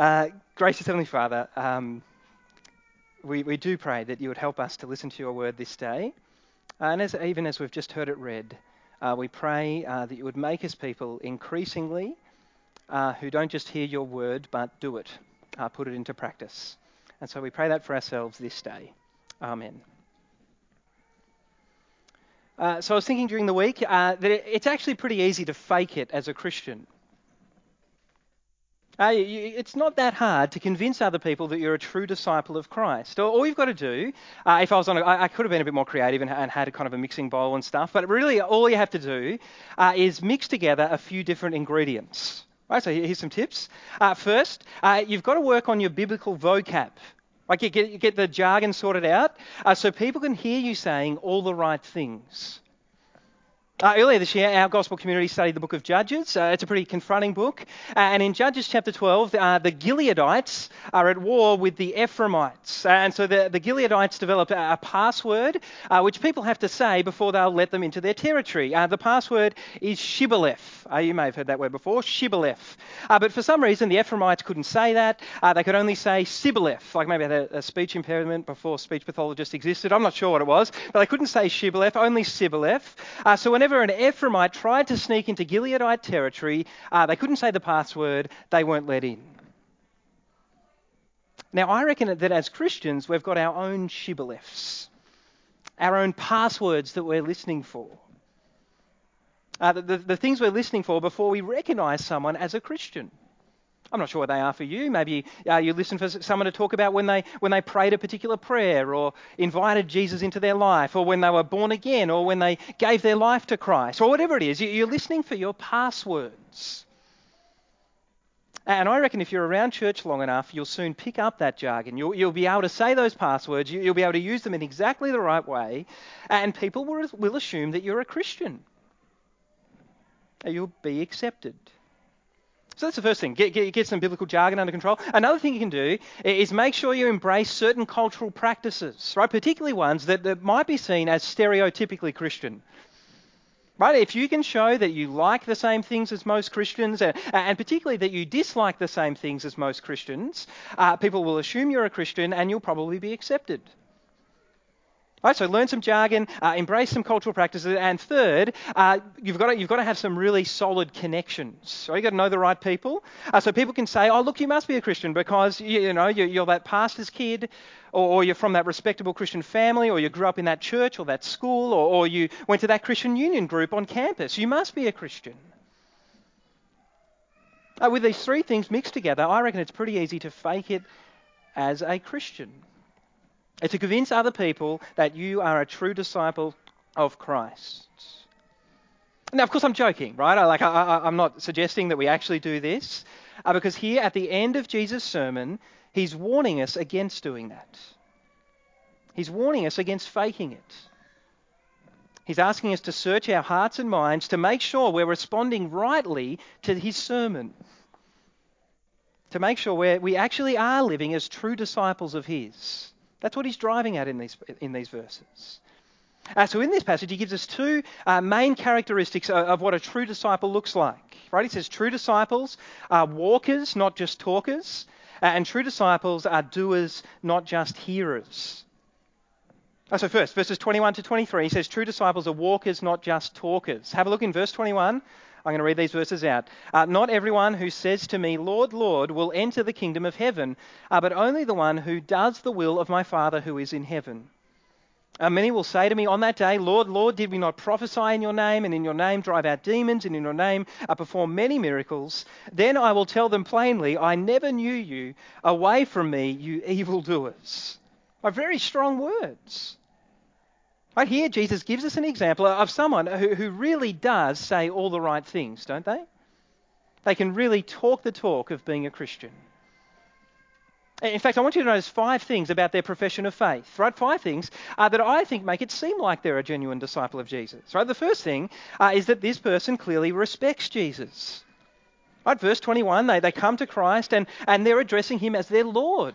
Uh, gracious Heavenly Father, um, we, we do pray that you would help us to listen to your word this day. Uh, and as, even as we've just heard it read, uh, we pray uh, that you would make us people increasingly uh, who don't just hear your word but do it, put it into practice. And so we pray that for ourselves this day. Amen. So I was thinking during the week that it, it's actually pretty easy to fake it as a Christian. It's not that hard to convince other people that you're a true disciple of Christ. All you've got to do, uh, if I was on, a, I could have been a bit more creative and, and, had a kind of a mixing bowl and stuff, but really all you have to do uh, is mix together a few different ingredients. Right, so here's some tips. Uh, first, uh, you've got to work on your biblical vocab. Like you get, you get the jargon sorted out uh, so people can hear you saying all the right things. Uh, earlier this year, our gospel community studied the book of Judges. Uh, it's a pretty confronting book. Uh, and in Judges chapter 12, uh, the Gileadites are at war with the Ephraimites. Uh, and so the, the Gileadites developed a, a password uh, which people have to say before they'll let them into their territory. the password is Shibboleth. you may have heard that word before, Shibboleth. but for some reason, the Ephraimites couldn't say that. they could only say Sibboleth, like maybe they had a, a, speech impairment before speech pathologists existed. I'm not sure what it was. But they couldn't say Shibboleth, only Sibboleth. so whenever whenever an Ephraimite tried to sneak into Gileadite territory, uh, they couldn't say the password, they weren't let in. Now, I reckon that as Christians, we've got our own shibboleths, our own passwords that we're listening for. Uh, the, the, the things we're listening for before we recognize someone as a Christian. I'm not sure what they are for you. Maybe uh, you listen for someone to talk about when they, when they prayed a particular prayer or invited Jesus into their life or when they were born again or when they gave their life to Christ or whatever it is. You're listening for your passwords. And I reckon if you're around church long enough, you'll soon pick up that jargon. You'll, you'll be able to say those passwords. You'll be able to use them in exactly the right way. And people will, will assume that you're a Christian. You'll be accepted. So that's the first thing. Get, get, get, some biblical jargon under control. Another thing you can do is make sure you embrace certain cultural practices, right? Particularly ones that, that might be seen as stereotypically Christian. Right? If you can show that you like the same things as most Christians, and, and particularly that you dislike the same things as most Christians, uh, people will assume you're a Christian and you'll probably be accepted. Right, so learn some jargon, uh, embrace some cultural practices, and third, uh, you've, got to, you've got to have some really solid connections. So you've got to know the right people. Uh, so people can say, oh, look, you must be a Christian because, you, you know, you're, you're, that pastor's kid, or, or, you're from that respectable Christian family, or you grew up in that church or that school, or, or you went to that Christian union group on campus. You must be a Christian. Uh, with these three things mixed together, I reckon it's pretty easy to fake it as a Christian to convince other people that you are a true disciple of Christ. Now, of course, I'm joking, right? I, like, I, am not suggesting that we actually do this, uh, because here at the end of Jesus' sermon, he's warning us against doing that. He's warning us against faking it. He's asking us to search our hearts and minds to make sure we're responding rightly to his sermon. To make sure we we actually are living as true disciples of his. That's what he's driving at in these, in these verses. Uh, so in this passage, he gives us two uh, main characteristics of, of, what a true disciple looks like. Right? He says true disciples are walkers, not just talkers, uh, and true disciples are doers, not just hearers. Uh, so first, verses 21 to 23, he says true disciples are walkers, not just talkers. Have a look in verse 21. I'm going to read these verses out. Uh, Not everyone who says to me, Lord, Lord, will enter the kingdom of heaven, uh, but only the one who does the will of my Father who is in heaven. Uh, many will say to me on that day, Lord, Lord, did we not prophesy in your name, and in your name drive out demons, and in your name uh, perform many miracles? Then I will tell them plainly, I never knew you. Away from me, you evildoers. Are very strong words. Right here, Jesus gives us an example of someone who, who really does say all the right things, don't they? They can really talk the talk of being a Christian. In fact, I want you to notice five things about their profession of faith, right? Five things uh, that I think make it seem like they're a genuine disciple of Jesus, right? The first thing uh, is that this person clearly respects Jesus. Right, verse 21, they, they come to Christ and, and they're addressing him as their Lord.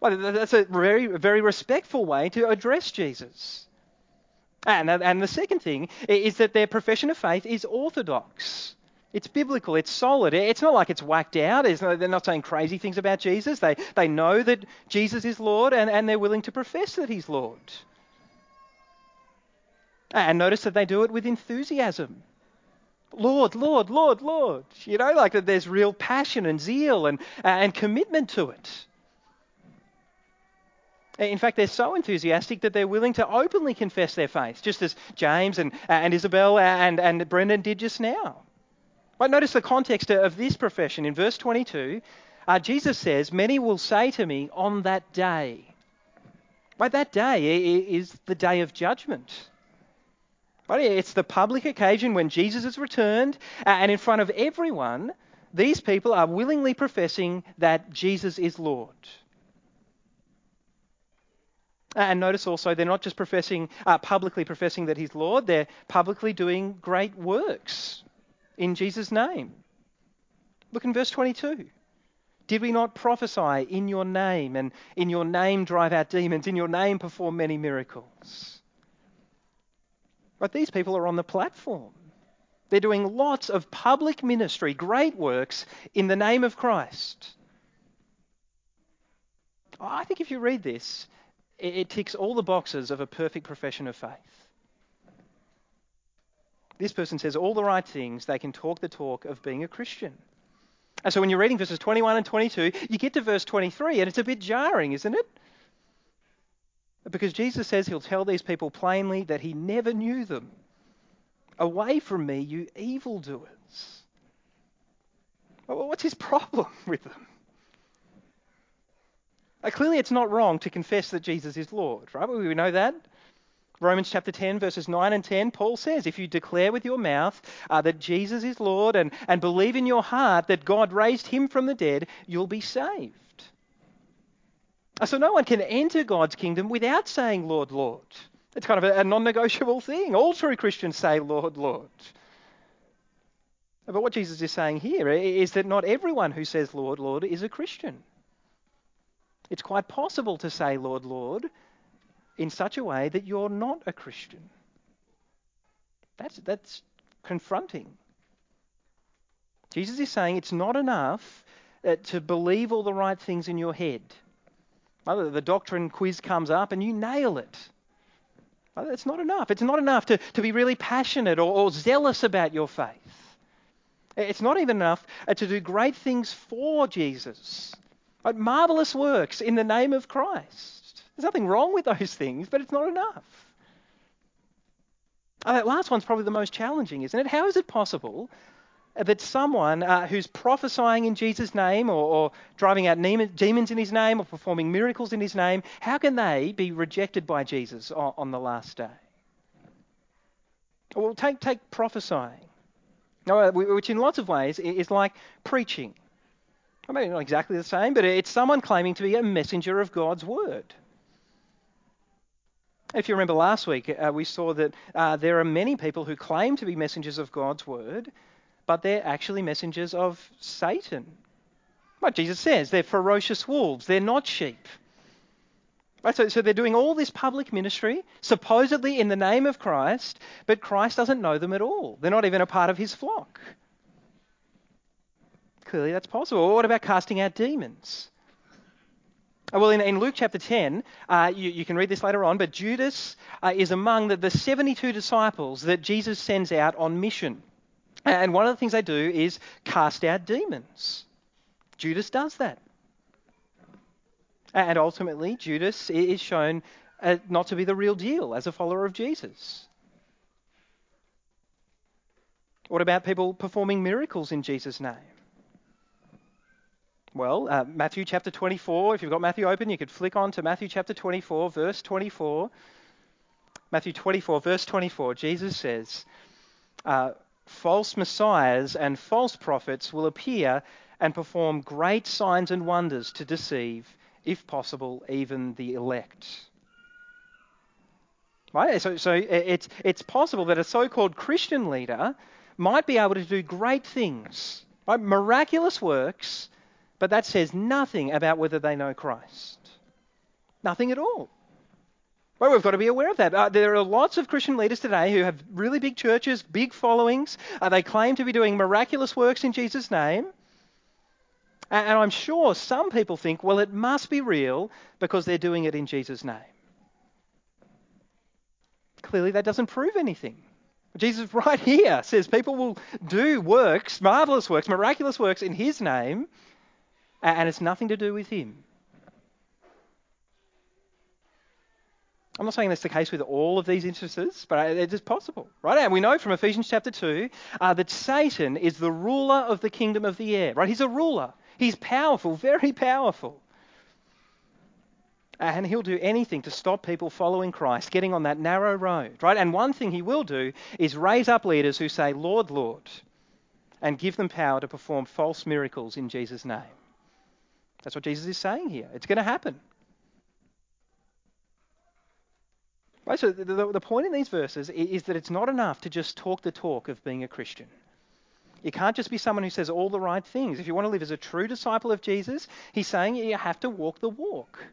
Well, that's a very, very respectful way to address Jesus. And, and the second thing is that their profession of faith is orthodox. It's biblical, it's solid. It's not like it's whacked out. No, they're not saying crazy things about Jesus. They, they know that Jesus is Lord and, and they're willing to profess that He's Lord. And notice that they do it with enthusiasm. Lord, Lord, Lord, Lord. You know, like that there's real passion and zeal and, and commitment to it. In fact, they're so enthusiastic that they're willing to openly confess their faith, just as James and, and Isabel and, and Brendan did just now. But notice the context of this profession. In verse 22, uh, Jesus says, Many will say to me on that day. Right, that day is the day of judgment. Right, it's the public occasion when Jesus has returned, and in front of everyone, these people are willingly professing that Jesus is Lord. And notice also, they're not just professing, uh, publicly professing that he's Lord, they're publicly doing great works in Jesus' name. Look in verse 22. Did we not prophesy in your name and in your name drive out demons, in your name perform many miracles? But these people are on the platform. They're doing lots of public ministry, great works in the name of Christ. I think if you read this, it ticks all the boxes of a perfect profession of faith. This person says all the right things. They can talk the talk of being a Christian. And so when you're reading verses 21 and 22, you get to verse 23, and it's a bit jarring, isn't it? Because Jesus says he'll tell these people plainly that he never knew them. Away from me, you evildoers. Well, what's his problem with them? Uh, clearly, it's not wrong to confess that Jesus is Lord, right? We know that. Romans chapter 10, verses 9 and 10, Paul says, If you declare with your mouth uh, that Jesus is Lord and, and believe in your heart that God raised him from the dead, you'll be saved. Uh, so no one can enter God's kingdom without saying, Lord, Lord. It's kind of a, a non negotiable thing. All true Christians say, Lord, Lord. But what Jesus is saying here is that not everyone who says, Lord, Lord, is a Christian. It's quite possible to say, Lord, Lord, in such a way that you're not a Christian. That's, that's confronting. Jesus is saying it's not enough uh, to believe all the right things in your head. The doctrine quiz comes up and you nail it. It's not enough. It's not enough to, to be really passionate or, or zealous about your faith. It's not even enough uh, to do great things for Jesus, marvelous works in the name of Christ. There's nothing wrong with those things, but it's not enough. Uh, that last one's probably the most challenging, isn't it? How is it possible that someone uh, who's prophesying in Jesus' name or, or driving out demons in his name or performing miracles in his name, how can they be rejected by Jesus on, on the last day? Well, take, take prophesying, uh, which in lots of ways is like preaching. I mean, not exactly the same, but it's someone claiming to be a messenger of God's word. If you remember last week, uh, we saw that uh, there are many people who claim to be messengers of God's word, but they're actually messengers of Satan. What Jesus says, they're ferocious wolves, they're not sheep. Right, so, so they're doing all this public ministry, supposedly in the name of Christ, but Christ doesn't know them at all. They're not even a part of his flock. Clearly, that's possible. what about casting out demons? Uh, well, in, in Luke chapter 10, uh, you, you, can read this later on, but Judas uh, is among the, the 72 disciples that Jesus sends out on mission. And one of the things they do is cast out demons. Judas does that. And ultimately, Judas is shown uh, not to be the real deal as a follower of Jesus. What about people performing miracles in Jesus' name? Well, uh, Matthew chapter 24, if you've got Matthew open, you could flick on to Matthew chapter 24, verse 24. Matthew 24, verse 24, Jesus says, uh, False messiahs and false prophets will appear and perform great signs and wonders to deceive, if possible, even the elect. Right? So, so it's, it's possible that a so called Christian leader might be able to do great things, right? miraculous works but that says nothing about whether they know Christ. Nothing at all. Well, we've got to be aware of that. Uh, there are lots of Christian leaders today who have really big churches, big followings. Uh, they claim to be doing miraculous works in Jesus' name. And, and I'm sure some people think, well, it must be real because they're doing it in Jesus' name. Clearly, that doesn't prove anything. Jesus, right here, says people will do works, marvelous works, miraculous works in his name, and it's nothing to do with him. I'm not saying that's the case with all of these instances, but it is possible, right? And we know from Ephesians chapter 2 uh, that Satan is the ruler of the kingdom of the air, right? He's a ruler. He's powerful, very powerful. And he'll do anything to stop people following Christ, getting on that narrow road, right? And one thing he will do is raise up leaders who say, Lord, Lord, and give them power to perform false miracles in Jesus' name. That's what Jesus is saying here. It's going to happen. Right, so the, the, point in these verses is that it's not enough to just talk the talk of being a Christian. You can't just be someone who says all the right things. If you want to live as a true disciple of Jesus, he's saying you have to walk the walk.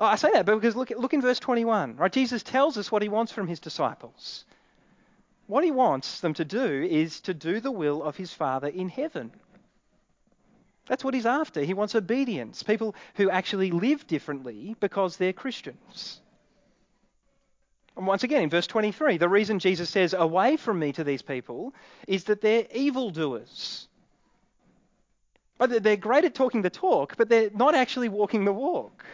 Oh, I say that because look, look in verse 21. Right? Jesus tells us what he wants from his disciples. What he wants them to do is to do the will of his Father in heaven. That's what he's after. He wants obedience, people who actually live differently because they're Christians. And once again, in verse 23, the reason Jesus says, Away from me to these people, is that they're evildoers. But they're great at talking the talk, but they're not actually walking the walk.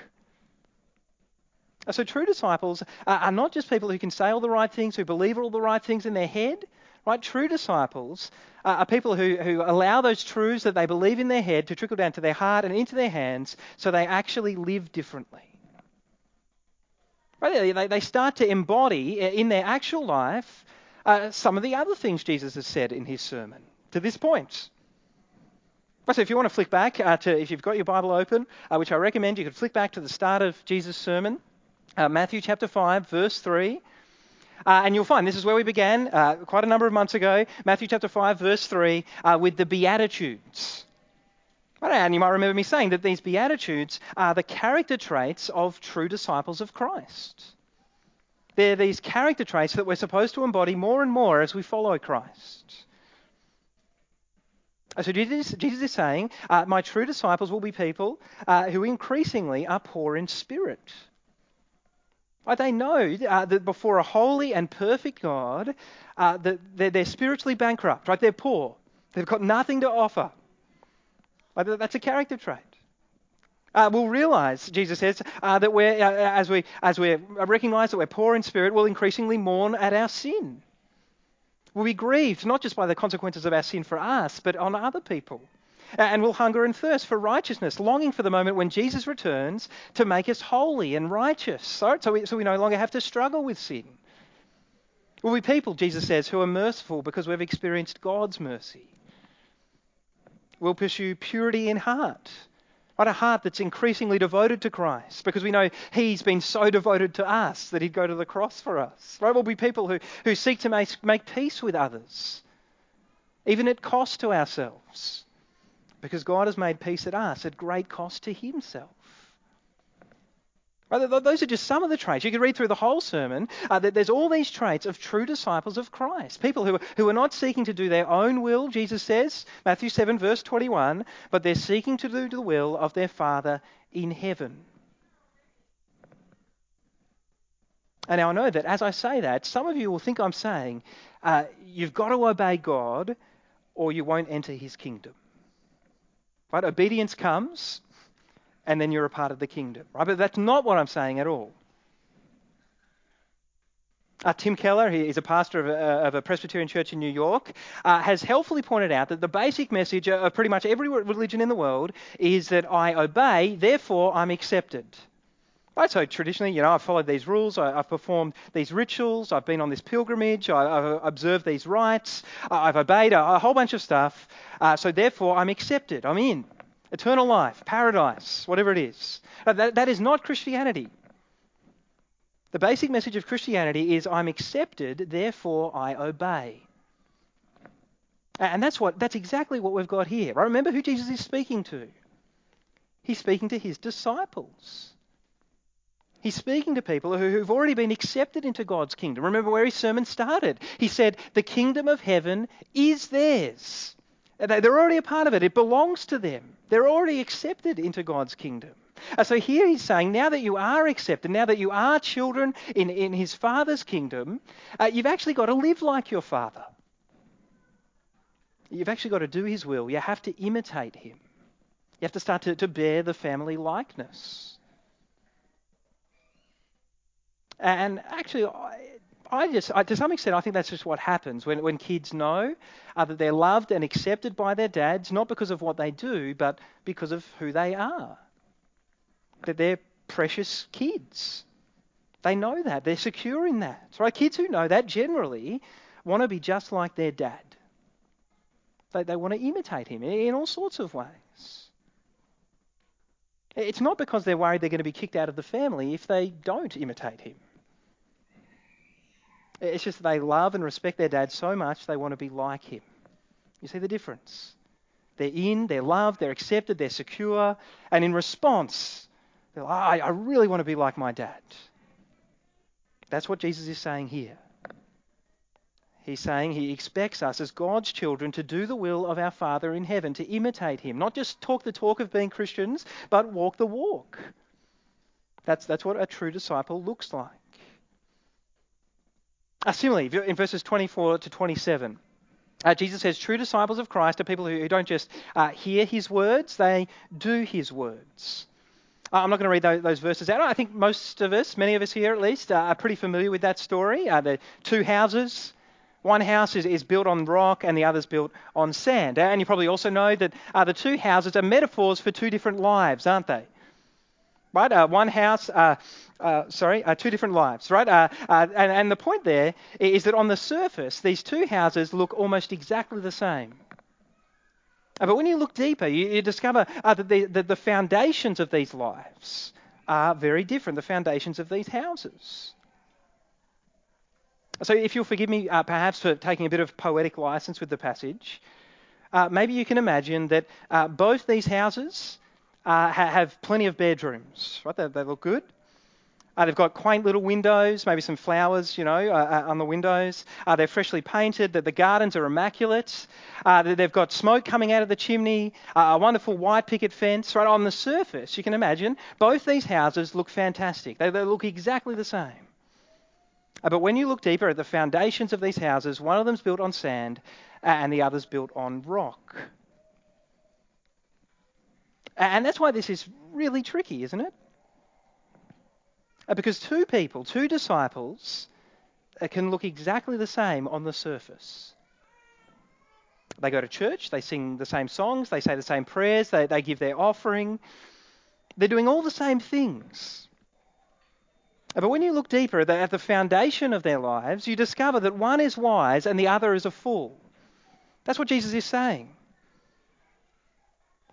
So true disciples are not just people who can say all the right things, who believe all the right things in their head. Right? True disciples are people who, who allow those truths that they believe in their head to trickle down to their heart and into their hands so they actually live differently. Right? They, they start to embody in their actual life uh, some of the other things Jesus has said in his sermon to this point. So if you want to flick back uh, to, if you've got your Bible open, uh, which I recommend, you could flick back to the start of Jesus' sermon, uh, Matthew chapter 5, verse 3. Uh, and you'll find this is where we began uh, quite a number of months ago, Matthew chapter 5, verse 3, uh, with the Beatitudes. And you might remember me saying that these Beatitudes are the character traits of true disciples of Christ. They're these character traits that we're supposed to embody more and more as we follow Christ. So Jesus, Jesus is saying, uh, My true disciples will be people uh, who increasingly are poor in spirit. They know uh, that before a holy and perfect God, uh, that they're, they're, spiritually bankrupt. Right? They're poor. They've got nothing to offer. That's a character trait. Uh, we'll realize, Jesus says, uh, that we're, uh, as we as we recognize that we're poor in spirit, we'll increasingly mourn at our sin. We'll be grieved not just by the consequences of our sin for us, but on other people and will hunger and thirst for righteousness, longing for the moment when Jesus returns to make us holy and righteous, so, so, we, so we no longer have to struggle with sin. We'll be people, Jesus says, who are merciful because we've experienced God's mercy. We'll pursue purity in heart. Right, a heart that's increasingly devoted to Christ because we know He's been so devoted to us that He'd go to the cross for us. Right, we'll be people who, who seek to make, make peace with others, even at cost to ourselves because God has made peace at us at great cost to himself. Those are just some of the traits. You could read through the whole sermon uh, there's all these traits of true disciples of Christ. People who, who are not seeking to do their own will, Jesus says, Matthew 7, verse 21, but they're seeking to do the will of their Father in heaven. And now I know that as I say that, some of you will think I'm saying uh, you've got to obey God or you won't enter his kingdom. Right? Obedience comes, and then you're a part of the kingdom. Right? But that's not what I'm saying at all. Uh, Tim Keller, he is a pastor of a, of a, Presbyterian church in New York, uh, has helpfully pointed out that the basic message of pretty much every religion in the world is that I obey, therefore I'm accepted. Right, so traditionally, you know, I've followed these rules, I, have performed these rituals, I've been on this pilgrimage, I, have observed these rites, I've obeyed a, a whole bunch of stuff, uh, so therefore I'm accepted, I'm in. Eternal life, paradise, whatever it is. That, that is not Christianity. The basic message of Christianity is I'm accepted, therefore I obey. And that's what that's exactly what we've got here. Right? Remember who Jesus is speaking to. He's speaking to his disciples. He's speaking to people who've already been accepted into God's kingdom. Remember where his sermon started. He said, The kingdom of heaven is theirs. They're already a part of it, it belongs to them. They're already accepted into God's kingdom. So here he's saying, now that you are accepted, now that you are children in, in his Father's kingdom, uh, you've actually got to live like your Father. You've actually got to do his will. You have to imitate him. You have to start to, to bear the family likeness. And actually, I, I just, I, to some extent, I think that's just what happens when, when kids know uh, that they're loved and accepted by their dads, not because of what they do, but because of who they are. That they're precious kids. They know that. They're secure in that. Right? Kids who know that generally want to be just like their dad. They, they want to imitate him in all sorts of ways. It's not because they're worried they're going to be kicked out of the family if they don't imitate him. It's just they love and respect their dad so much they want to be like him. You see the difference? They're in, they're loved, they're accepted, they're secure, and in response, they're like, I really want to be like my dad. That's what Jesus is saying here. He's saying he expects us as God's children to do the will of our Father in heaven, to imitate him, not just talk the talk of being Christians, but walk the walk. That's, that's what a true disciple looks like. Uh, similarly, in verses 24 to 27, uh, Jesus says, True disciples of Christ are people who, who don't just uh, hear his words, they do his words. Uh, I'm not going to read those, those, verses out. I think most of us, many of us here at least, uh, are pretty familiar with that story. Uh, the two houses. One house is, is built on rock and the other's built on sand. And you probably also know that the two houses are metaphors for two different lives, aren't they? Right? Uh, one house, uh, uh, sorry, uh, two different lives, right? Uh, uh, and, and, the point there is that on the surface, these two houses look almost exactly the same. But when you look deeper, you, you discover that the, the, the foundations of these lives are very different, the foundations of these houses. So, if you'll forgive me perhaps for taking a bit of poetic license with the passage, maybe you can imagine that both these houses uh, have plenty of bedrooms, right? They, they look good. Uh, they've got quaint little windows, maybe some flowers, you know, uh, uh on the windows. Uh, they're freshly painted. The, the gardens are immaculate. Uh, they've got smoke coming out of the chimney. a wonderful white picket fence. Right on the surface, you can imagine both these houses look fantastic. They, they look exactly the same. but when you look deeper at the foundations of these houses, one of them's built on sand, and the other's built on rock. And that's why this is really tricky, isn't it? Uh, because two people, two disciples, uh, can look exactly the same on the surface. They go to church, they sing the same songs, they say the same prayers, they, they give their offering. They're doing all the same things. Uh, but when you look deeper at the foundation of their lives, you discover that one is wise and the other is a fool. That's what Jesus is saying.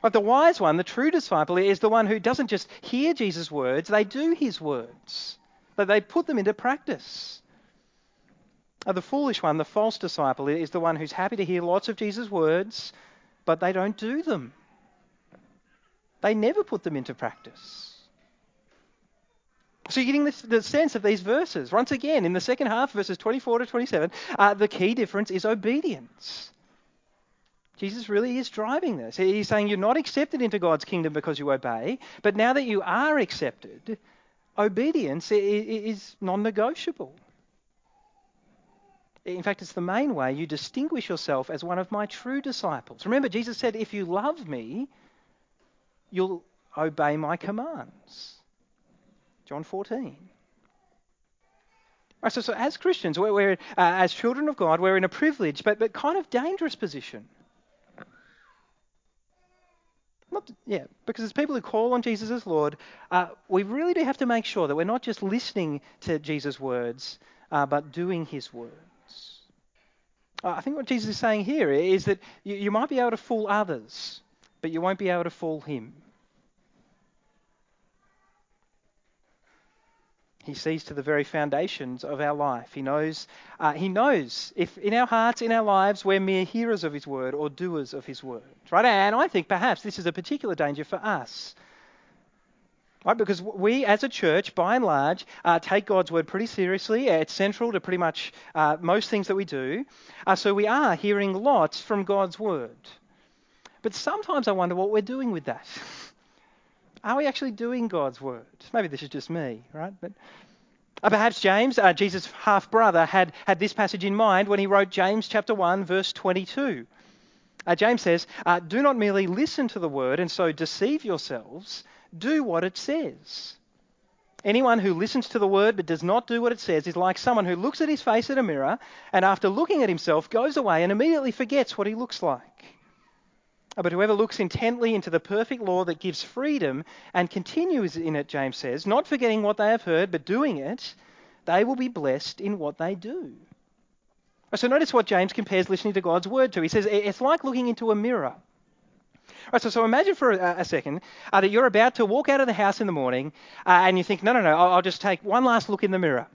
But the wise one, the true disciple, is the one who doesn't just hear Jesus' words, they do his words. But they put them into practice. The foolish one, the false disciple, is the one who's happy to hear lots of Jesus' words, but they don't do them. They never put them into practice. So you're getting this, the sense of these verses. Once again, in the second half, verses 24 to 27, uh, the key difference is obedience. Jesus really is driving this. He's saying you're not accepted into God's kingdom because you obey, but now that you are accepted, obedience is non negotiable. In fact, it's the main way you distinguish yourself as one of my true disciples. Remember, Jesus said, If you love me, you'll obey my commands. John 14. Right, so, so as Christians, we're, we're uh, as children of God, we're in a privileged but, but kind of dangerous position. Not, yeah, because as people who call on Jesus as Lord, uh, we really do have to make sure that we're not just listening to Jesus' words, uh, but doing his words. Uh, I think what Jesus is saying here is that you, you might be able to fool others, but you won't be able to fool him. He sees to the very foundations of our life. He knows, uh, he knows if in our hearts, in our lives, we're mere hearers of His word or doers of His word. Right? And I think perhaps this is a particular danger for us. Right? Because we, as a church, by and large, uh, take God's word pretty seriously. It's central to pretty much uh, most things that we do. Uh, so we are hearing lots from God's word. But sometimes I wonder what we're doing with that. Are we actually doing God's word? Maybe this is just me, right? But uh, perhaps James, uh, Jesus' half brother, had, had this passage in mind when he wrote James chapter 1, verse 22. Uh, James says, uh, Do not merely listen to the word and so deceive yourselves, do what it says. Anyone who listens to the word but does not do what it says is like someone who looks at his face in a mirror and after looking at himself goes away and immediately forgets what he looks like. But whoever looks intently into the perfect law that gives freedom and continues in it, James says, not forgetting what they have heard, but doing it, they will be blessed in what they do. So notice what James compares listening to God's word to. He says it's like looking into a mirror. Right, so, so imagine for a, a second uh, that you're about to walk out of the house in the morning uh, and you think, no, no, no, I'll, I'll, just take one last look in the mirror.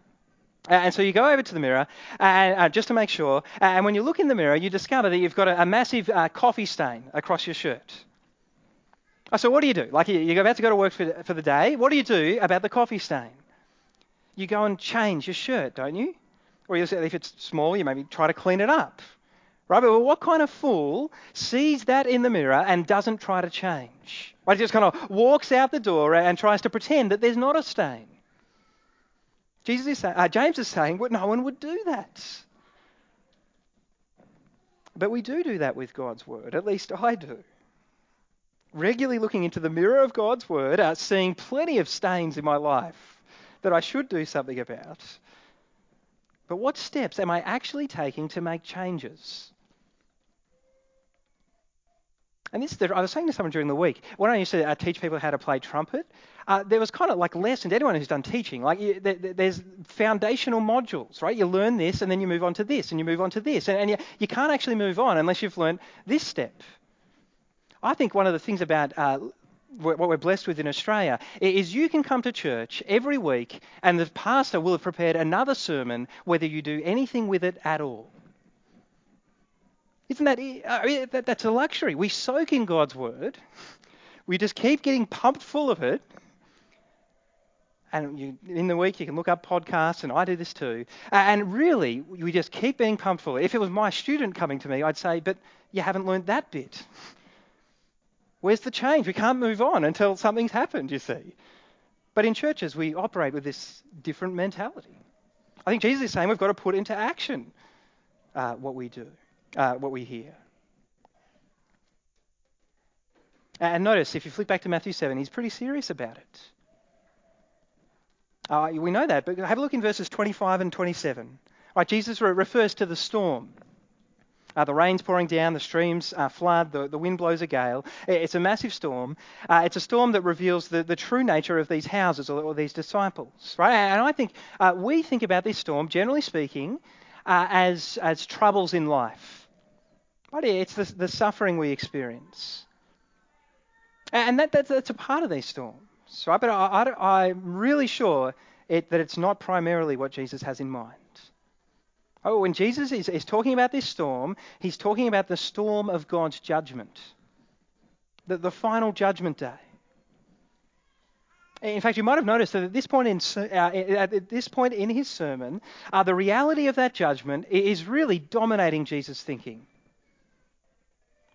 And so you go over to the mirror and, uh, just to make sure. and when you look in the mirror, you discover that you've got a, a massive uh, coffee stain across your shirt. So what do you do? Like you're about to go to work for, for the day. What do you do about the coffee stain? You go and change your shirt, don't you? Or if it's small, you maybe try to clean it up. Right? But what kind of fool sees that in the mirror and doesn't try to change? Right? He just kind of walks out the door and tries to pretend that there's not a stain. Jesus is saying, uh, James is saying, well, no one would do that. But we do do that with God's word. At least I do. Regularly looking into the mirror of God's word, uh, seeing plenty of stains in my life that I should do something about. But what steps am I actually taking to make changes? And this, I was saying to someone during the week, when I used to uh, teach people how to play trumpet, uh, there was kind of like lessons. Anyone who's done teaching, like you, there, there's foundational modules, right? You learn this, and then you move on to this, and you move on to this, and, and you, you can't actually move on unless you've learned this step. I think one of the things about uh, what we're blessed with in Australia is you can come to church every week, and the pastor will have prepared another sermon, whether you do anything with it at all. Isn't that, I mean, that that's a luxury? We soak in God's word. We just keep getting pumped full of it. And you, in the week, you can look up podcasts, and I do this too. And really, we just keep being pumped full. If it was my student coming to me, I'd say, but you haven't learned that bit. Where's the change? We can't move on until something's happened, you see. But in churches, we operate with this different mentality. I think Jesus is saying we've got to put into action uh, what we do uh, what we hear. And notice, if you flick back to Matthew 7, he's pretty serious about it. Uh, we know that, but have a look in verses 25 and 27. Right, Jesus refers to the storm. Uh, the rain's pouring down, the streams uh, flood, the, the wind blows a gale. It's a massive storm. Uh, it's a storm that reveals the, the true nature of these houses or, or these disciples, right? And I think uh, we think about this storm, generally speaking, uh, as, as troubles in life. But it's the, the suffering we experience. And that, that's, that's a part of these storms, right? But I, I, I'm really sure it, that it's not primarily what Jesus has in mind. Oh, when Jesus is, is talking about this storm, he's talking about the storm of God's judgment, the, the final judgment day. In fact, you might have noticed that at this point in, uh, at this point in his sermon, uh, the reality of that judgment is really dominating Jesus' thinking.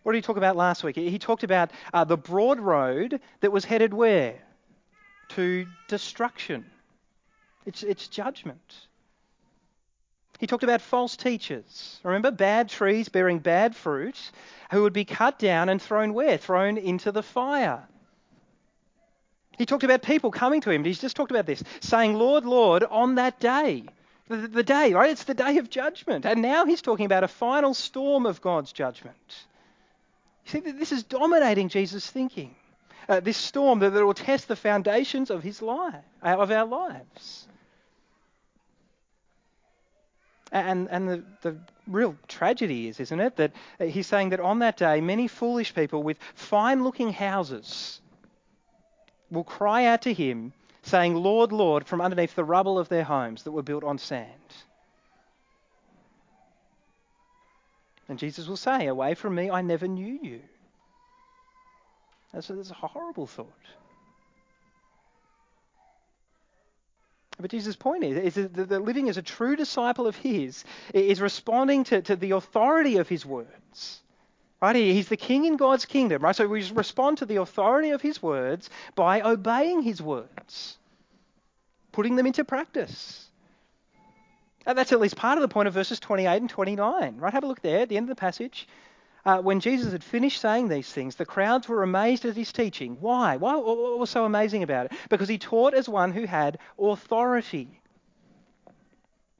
What did he talk about last week? He talked about uh, the broad road that was headed where? To destruction. It's, it's judgment. He talked about false teachers. Remember, bad trees bearing bad fruit who would be cut down and thrown where? Thrown into the fire. He talked about people coming to him. He's just talked about this, saying, Lord, Lord, on that day. The, the day, right? It's the day of judgment. And now he's talking about a final storm of God's judgment. You see, this is dominating Jesus' thinking. Uh, this storm that, that will test the foundations of his life, uh, of our lives. And, and the, the real tragedy is, isn't it, that he's saying that on that day, many foolish people with fine looking houses will cry out to him, saying, Lord, Lord, from underneath the rubble of their homes that were built on sand. And Jesus will say, Away from me, I never knew you. And That's, that's a horrible thought. But Jesus' point is, is that living as a true disciple of His is responding to, to the authority of His words. Right? He's the king in God's kingdom, right? So we respond to the authority of His words by obeying His words, putting them into practice. And that's at least part of the point of verses 28 and 29, right? Have a look there at the end of the passage. Uh, when Jesus had finished saying these things, the crowds were amazed at his teaching. Why? Why? What was so amazing about it? Because he taught as one who had authority,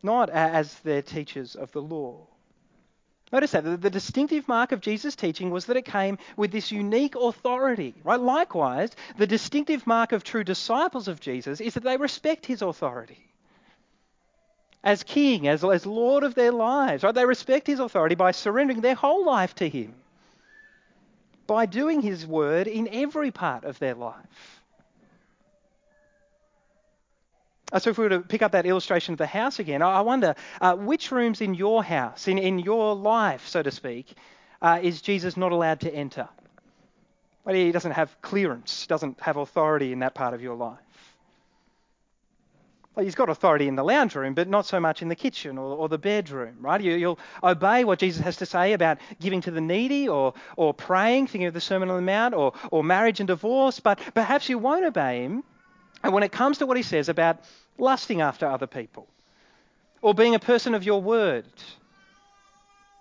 not as their teachers of the law. Notice that the distinctive mark of Jesus' teaching was that it came with this unique authority, right? Likewise, the distinctive mark of true disciples of Jesus is that they respect his authority as king, as, as Lord of their lives. Right? They respect his authority by surrendering their whole life to him, by doing his word in every part of their life. Uh, so, if we were to pick up that illustration of the house again, I wonder uh, which rooms in your house, in, in your life, so to speak, uh, is Jesus not allowed to enter? Well, he doesn't have clearance, doesn't have authority in that part of your life. He's got authority in the lounge room, but not so much in the kitchen or, or the bedroom, right? You, will obey what Jesus has to say about giving to the needy or, or praying, thinking of the Sermon on the Mount, or, or marriage and divorce, but perhaps you won't obey him and when it comes to what he says about lusting after other people or being a person of your word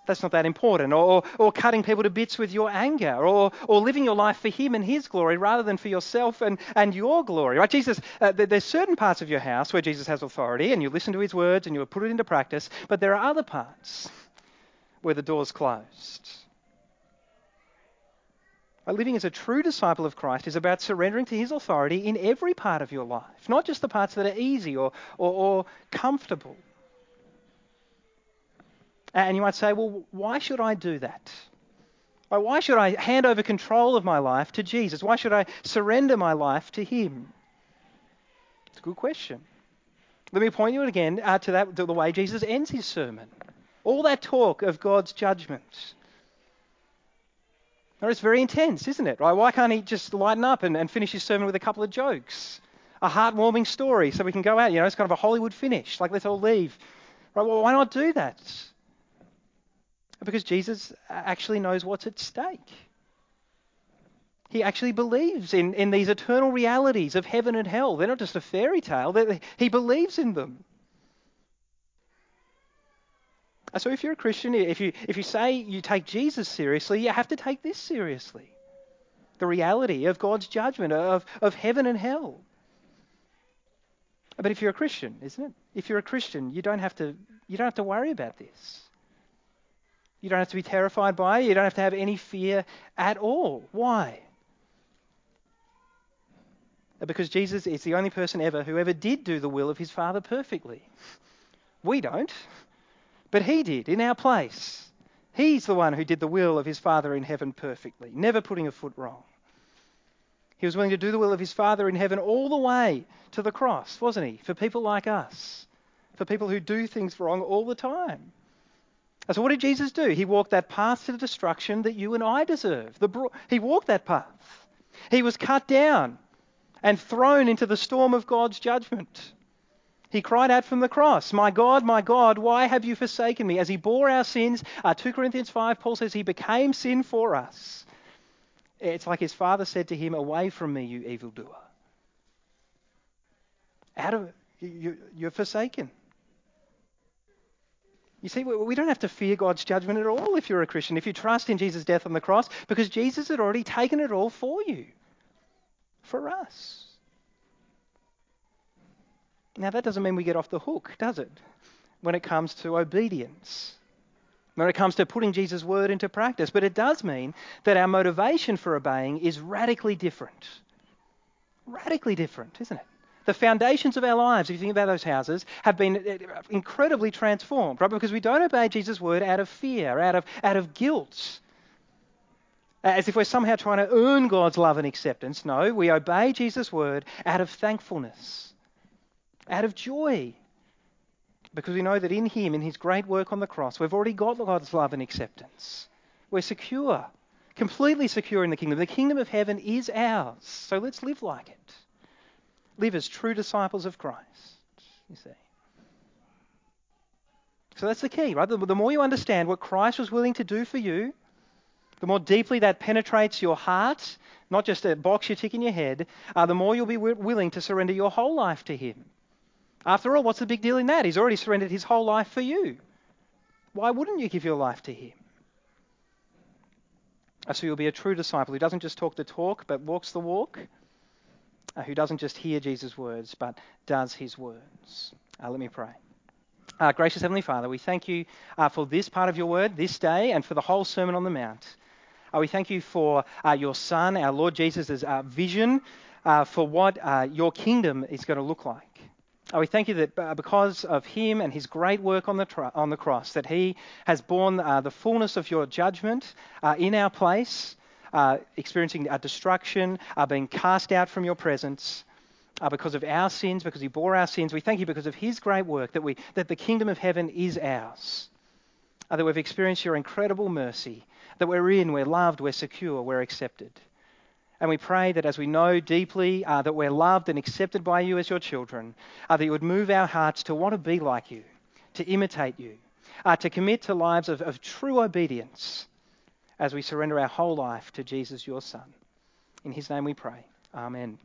that's not that important. Or, or cutting people to bits with your anger. Or, or living your life for Him and His glory rather than for yourself and, and your glory. Right? Jesus, uh, there's certain parts of your house where Jesus has authority and you listen to His words and you put it into practice. But there are other parts where the door's closed. Living as a true disciple of Christ is about surrendering to His authority in every part of your life, not just the parts that are easy or, or, or comfortable. And you might say, well, why should I do that? Why should I hand over control of my life to Jesus? Why should I surrender my life to Him? It's a good question. Let me point you again uh, to that to the way Jesus ends his sermon. All that talk of God's judgment. Now, it's very intense, isn't it? Right? Why can't he just lighten up and, and finish his sermon with a couple of jokes? A heartwarming story so we can go out. You know, it's kind of a Hollywood finish. Like, let's all leave. Right? Well, why not do that? Because Jesus actually knows what's at stake. He actually believes in, in these eternal realities of heaven and hell. They're not just a fairy tale, he believes in them. So if you're a Christian, if you, if you say you take Jesus seriously, you have to take this seriously. The reality of God's judgment, of, of heaven and hell. But if you're a Christian, isn't it? If you're a Christian, you don't have to, you don't have to worry about this. You don't have to be terrified by it. You don't have to have any fear at all. Why? Because Jesus is the only person ever who ever did do the will of his Father perfectly. We don't, but he did in our place. He's the one who did the will of his Father in heaven perfectly, never putting a foot wrong. He was willing to do the will of his Father in heaven all the way to the cross, wasn't he? For people like us, for people who do things wrong all the time. So, what did Jesus do? He walked that path to the destruction that you and I deserve. Bro- he walked that path. He was cut down and thrown into the storm of God's judgment. He cried out from the cross, My God, my God, why have you forsaken me? As he bore our sins, uh, 2 Corinthians 5, Paul says he became sin for us. It's like his father said to him, Away from me, you evildoer. Out of you, you're forsaken. You see, we don't have to fear God's judgment at all if you're a Christian, if you trust in Jesus' death on the cross, because Jesus had already taken it all for you, for us. Now, that doesn't mean we get off the hook, does it? When it comes to obedience, when it comes to putting Jesus' word into practice. But it does mean that our motivation for obeying is radically different. Radically different, isn't it? The foundations of our lives, if you think about those houses, have been uh, incredibly transformed, right? Because we don't obey Jesus' word out of fear, out of, out of guilt, as if we're somehow trying to earn God's love and acceptance. No, we obey Jesus' word out of thankfulness, out of joy, because we know that in Him, in His great work on the cross, we've already got God's love and acceptance. We're secure, completely secure in the kingdom. The kingdom of heaven is ours, so let's live like it live as true disciples of Christ. you see. So that's the key, right? The, the more you understand what Christ was willing to do for you, the more deeply that penetrates your heart, not just a box you tick in your head, uh, the more you'll be w- willing to surrender your whole life to Him. After all, what's the big deal in that? He's already surrendered His whole life for you. Why wouldn't you give your life to Him? Uh, so you'll be a true disciple who doesn't just talk the talk, but walks the walk, uh, who doesn't just hear Jesus' words, but does His words. Uh, let me pray. Uh, gracious Heavenly Father, we thank you uh, for this part of your word this day and for the whole Sermon on the Mount. Uh, we thank you for uh, your Son, our Lord Jesus' uh, vision uh, for what your kingdom is going to look like. we thank you that because of him and his great work on the, tr- on the cross, that he has borne the fullness of your judgment in our place, experiencing our destruction, are being cast out from your presence, uh, because of our sins, because he bore our sins. We thank you because of his great work that, we, that the kingdom of heaven is ours. Uh, that we've experienced your incredible mercy, that we're in, we're loved, we're secure, we're accepted. And we pray that as we know deeply uh, that we're loved and accepted by you as your children, uh, that you would move our hearts to want to be like you, to imitate you, uh, to commit to lives of, of true obedience as we surrender our whole life to Jesus, your Son. In his name we pray. Amen.